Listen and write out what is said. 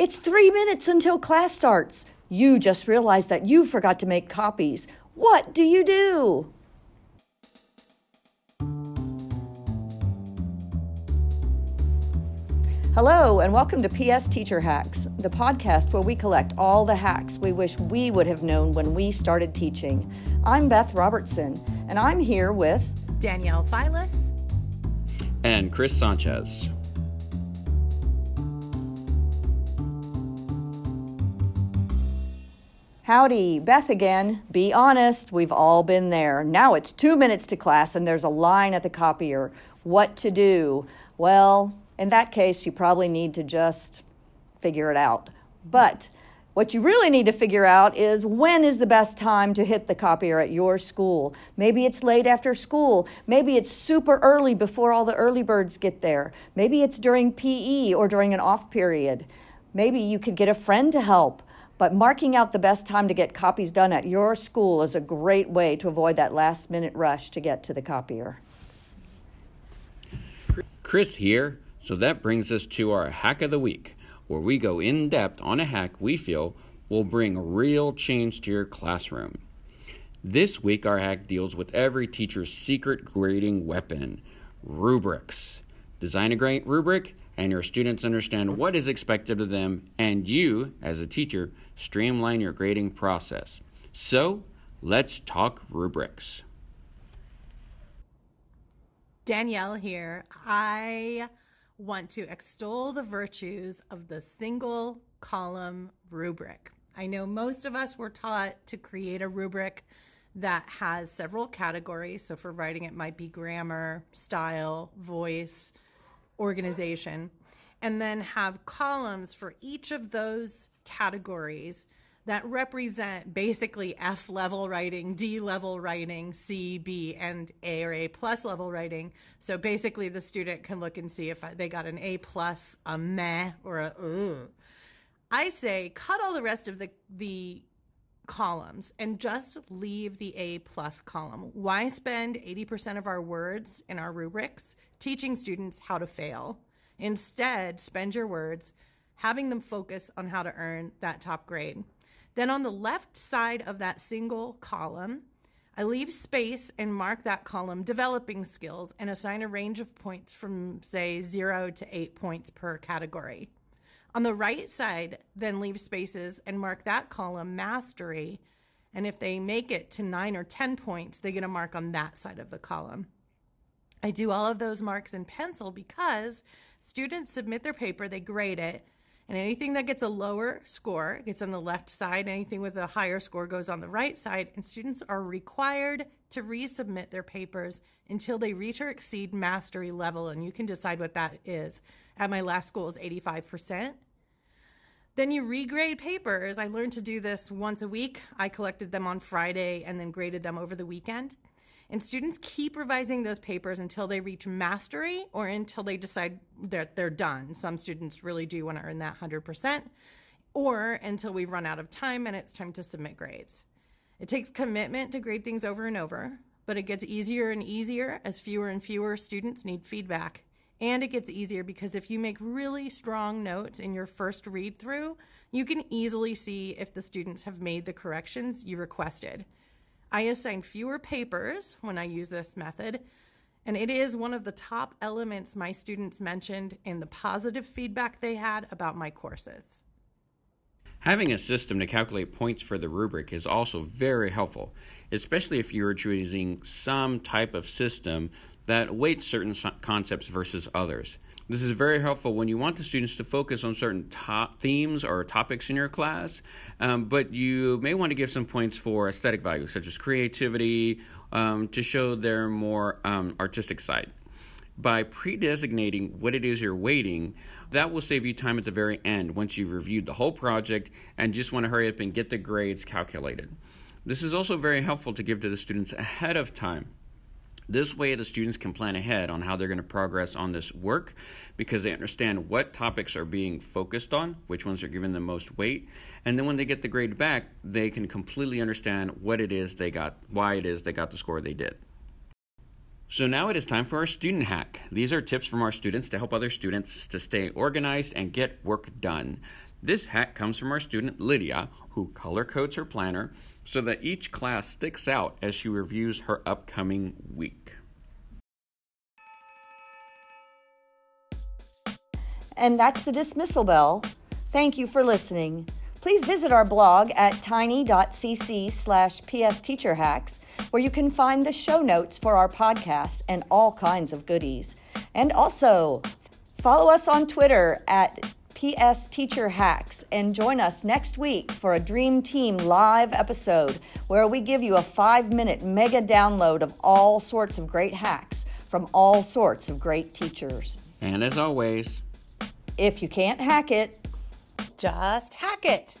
It's three minutes until class starts. You just realized that you forgot to make copies. What do you do? Hello, and welcome to PS Teacher Hacks, the podcast where we collect all the hacks we wish we would have known when we started teaching. I'm Beth Robertson, and I'm here with Danielle Filas and Chris Sanchez. Howdy, Beth again. Be honest, we've all been there. Now it's two minutes to class and there's a line at the copier. What to do? Well, in that case, you probably need to just figure it out. But what you really need to figure out is when is the best time to hit the copier at your school. Maybe it's late after school. Maybe it's super early before all the early birds get there. Maybe it's during PE or during an off period. Maybe you could get a friend to help. But marking out the best time to get copies done at your school is a great way to avoid that last minute rush to get to the copier. Chris here. So that brings us to our hack of the week, where we go in depth on a hack we feel will bring real change to your classroom. This week, our hack deals with every teacher's secret grading weapon rubrics. Design a great rubric, and your students understand what is expected of them, and you, as a teacher, streamline your grading process. So, let's talk rubrics. Danielle here. I want to extol the virtues of the single column rubric. I know most of us were taught to create a rubric that has several categories. So for writing, it might be grammar, style, voice, organization, and then have columns for each of those categories that represent basically F level writing, D level writing, C, B, and A or A plus level writing. So basically, the student can look and see if they got an A plus, a meh, or a ugh. I say cut all the rest of the the columns and just leave the A plus column. Why spend 80% of our words in our rubrics teaching students how to fail? Instead, spend your words having them focus on how to earn that top grade. Then on the left side of that single column, I leave space and mark that column developing skills and assign a range of points from, say, zero to eight points per category. On the right side, then leave spaces and mark that column mastery. And if they make it to nine or 10 points, they get a mark on that side of the column. I do all of those marks in pencil because students submit their paper, they grade it, and anything that gets a lower score gets on the left side. Anything with a higher score goes on the right side. And students are required to resubmit their papers until they reach or exceed mastery level. And you can decide what that is. At my last school is 85%. Then you regrade papers. I learned to do this once a week. I collected them on Friday and then graded them over the weekend. And students keep revising those papers until they reach mastery or until they decide that they're done. Some students really do want to earn that 100%, or until we've run out of time and it's time to submit grades. It takes commitment to grade things over and over, but it gets easier and easier as fewer and fewer students need feedback. And it gets easier because if you make really strong notes in your first read through, you can easily see if the students have made the corrections you requested. I assign fewer papers when I use this method, and it is one of the top elements my students mentioned in the positive feedback they had about my courses. Having a system to calculate points for the rubric is also very helpful, especially if you're choosing some type of system that weights certain concepts versus others. This is very helpful when you want the students to focus on certain top themes or topics in your class, um, but you may want to give some points for aesthetic values such as creativity um, to show their more um, artistic side. By pre designating what it is you're weighting, that will save you time at the very end once you've reviewed the whole project and just want to hurry up and get the grades calculated. This is also very helpful to give to the students ahead of time this way, the students can plan ahead on how they're going to progress on this work because they understand what topics are being focused on, which ones are given the most weight. And then when they get the grade back, they can completely understand what it is they got, why it is they got the score they did. So now it is time for our student hack. These are tips from our students to help other students to stay organized and get work done. This hack comes from our student Lydia, who color codes her planner so that each class sticks out as she reviews her upcoming week. And that's the dismissal bell. Thank you for listening. Please visit our blog at tiny.cc slash psteacherhacks, where you can find the show notes for our podcast and all kinds of goodies. And also, follow us on Twitter at PS Teacher Hacks and join us next week for a Dream Team live episode where we give you a five minute mega download of all sorts of great hacks from all sorts of great teachers. And as always, if you can't hack it, just hack it.